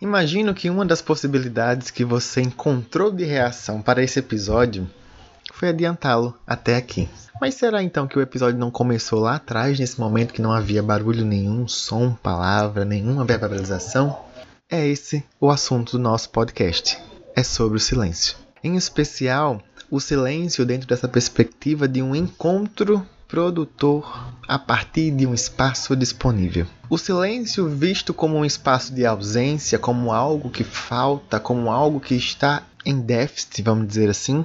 Imagino que uma das possibilidades que você encontrou de reação para esse episódio foi adiantá-lo até aqui. Mas será então que o episódio não começou lá atrás, nesse momento que não havia barulho nenhum, som, palavra, nenhuma verbalização? É esse o assunto do nosso podcast. É sobre o silêncio. Em especial, o silêncio dentro dessa perspectiva de um encontro produtor a partir de um espaço disponível. O silêncio, visto como um espaço de ausência, como algo que falta, como algo que está em déficit, vamos dizer assim,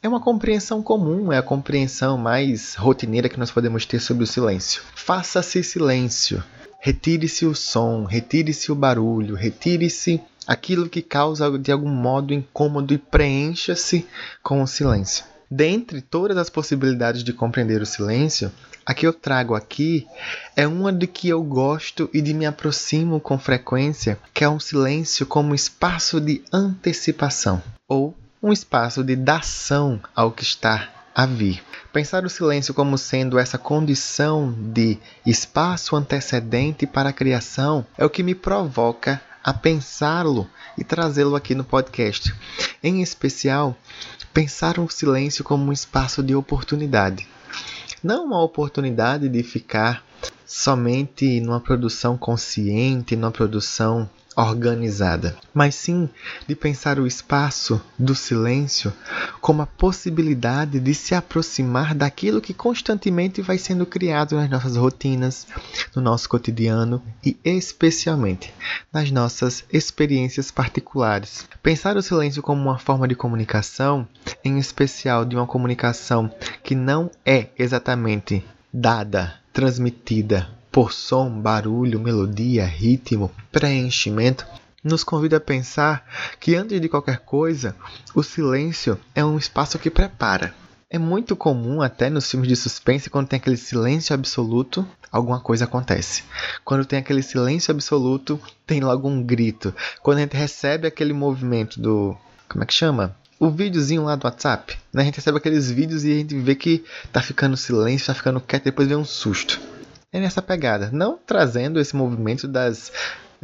é uma compreensão comum, é a compreensão mais rotineira que nós podemos ter sobre o silêncio. Faça-se silêncio. Retire-se o som, retire-se o barulho, retire-se aquilo que causa de algum modo incômodo e preencha-se com o silêncio. Dentre todas as possibilidades de compreender o silêncio, a que eu trago aqui é uma de que eu gosto e de me aproximo com frequência, que é um silêncio como espaço de antecipação ou um espaço de dação ao que está a vir. Pensar o silêncio como sendo essa condição de espaço antecedente para a criação é o que me provoca a pensá-lo e trazê-lo aqui no podcast. Em especial, pensar o silêncio como um espaço de oportunidade. Não uma oportunidade de ficar somente numa produção consciente, numa produção organizada, mas sim de pensar o espaço do silêncio como a possibilidade de se aproximar daquilo que constantemente vai sendo criado nas nossas rotinas, no nosso cotidiano e especialmente nas nossas experiências particulares. Pensar o silêncio como uma forma de comunicação, em especial de uma comunicação que não é exatamente dada, transmitida por som, barulho, melodia, ritmo, preenchimento, nos convida a pensar que antes de qualquer coisa, o silêncio é um espaço que prepara. É muito comum, até nos filmes de suspense, quando tem aquele silêncio absoluto, alguma coisa acontece. Quando tem aquele silêncio absoluto, tem logo um grito. Quando a gente recebe aquele movimento do. Como é que chama? o videozinho lá do WhatsApp, né? A gente recebe aqueles vídeos e a gente vê que tá ficando silêncio, tá ficando quieto, depois vem um susto é nessa pegada. Não trazendo esse movimento das,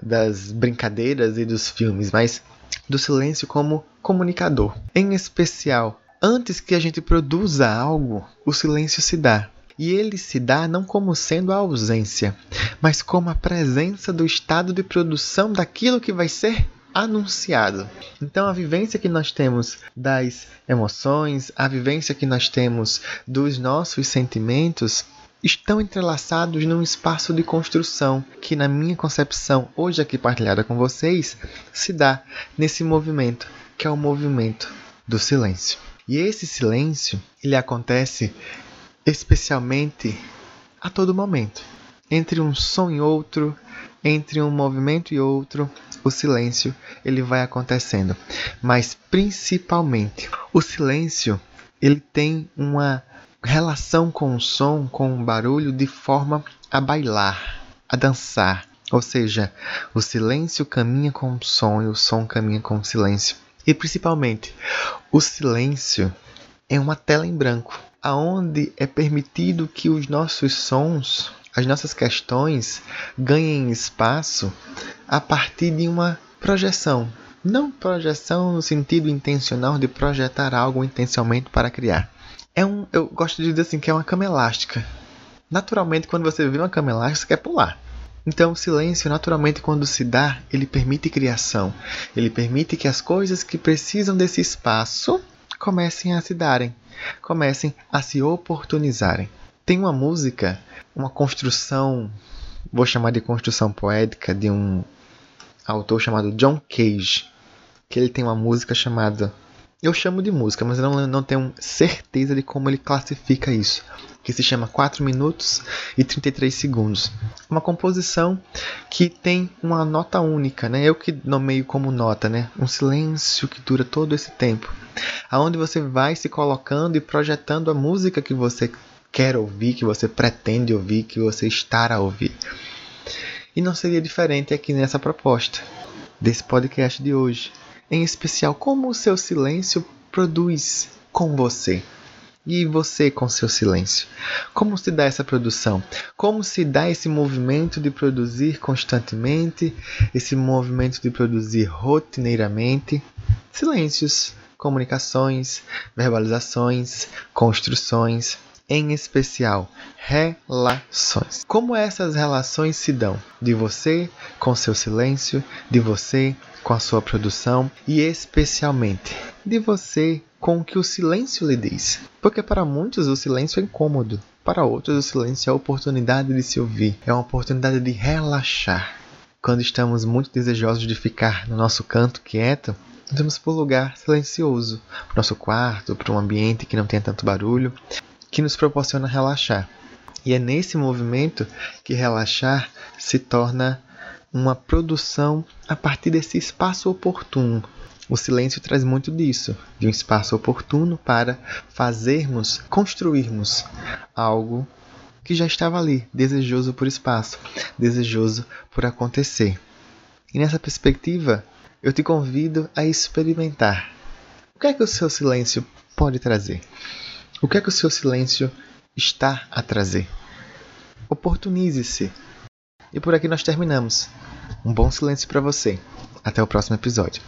das brincadeiras e dos filmes, mas do silêncio como comunicador. Em especial, antes que a gente produza algo, o silêncio se dá. E ele se dá não como sendo a ausência, mas como a presença do estado de produção daquilo que vai ser anunciado. Então, a vivência que nós temos das emoções, a vivência que nós temos dos nossos sentimentos, estão entrelaçados num espaço de construção que, na minha concepção, hoje aqui partilhada com vocês, se dá nesse movimento, que é o movimento do silêncio. E esse silêncio, ele acontece especialmente a todo momento. Entre um som e outro, entre um movimento e outro, o silêncio ele vai acontecendo. Mas principalmente, o silêncio ele tem uma relação com o som, com o barulho, de forma a bailar, a dançar. Ou seja, o silêncio caminha com o som e o som caminha com o silêncio. E principalmente, o silêncio é uma tela em branco, aonde é permitido que os nossos sons, as nossas questões ganhem espaço a partir de uma projeção. Não projeção no sentido intencional de projetar algo intencionalmente para criar, é um, eu gosto de dizer assim que é uma cama elástica. Naturalmente, quando você vê uma cama elástica, você quer pular. Então, o silêncio, naturalmente, quando se dá, ele permite criação. Ele permite que as coisas que precisam desse espaço comecem a se darem, comecem a se oportunizarem. Tem uma música, uma construção, vou chamar de construção poética, de um autor chamado John Cage, que ele tem uma música chamada eu chamo de música, mas eu não, não tenho certeza de como ele classifica isso. Que se chama 4 minutos e 33 segundos. Uma composição que tem uma nota única, né? Eu que nomeio como nota, né? Um silêncio que dura todo esse tempo. Aonde você vai se colocando e projetando a música que você quer ouvir, que você pretende ouvir, que você está a ouvir. E não seria diferente aqui nessa proposta desse podcast de hoje em especial como o seu silêncio produz com você. E você com seu silêncio? Como se dá essa produção? Como se dá esse movimento de produzir constantemente, esse movimento de produzir rotineiramente? Silêncios, comunicações, verbalizações, construções, em especial relações. Como essas relações se dão? De você com seu silêncio, de você com a sua produção e especialmente de você com o que o silêncio lhe diz. Porque para muitos o silêncio é incômodo, para outros o silêncio é a oportunidade de se ouvir, é uma oportunidade de relaxar. Quando estamos muito desejosos de ficar no nosso canto quieto, vamos para um lugar silencioso, para o nosso quarto, para um ambiente que não tenha tanto barulho, que nos proporciona relaxar. E é nesse movimento que relaxar se torna uma produção a partir desse espaço oportuno. O silêncio traz muito disso, de um espaço oportuno para fazermos, construirmos algo que já estava ali, desejoso por espaço, desejoso por acontecer. E nessa perspectiva, eu te convido a experimentar. O que é que o seu silêncio pode trazer? O que é que o seu silêncio está a trazer? Oportunize-se. E por aqui nós terminamos. Um bom silêncio para você. Até o próximo episódio.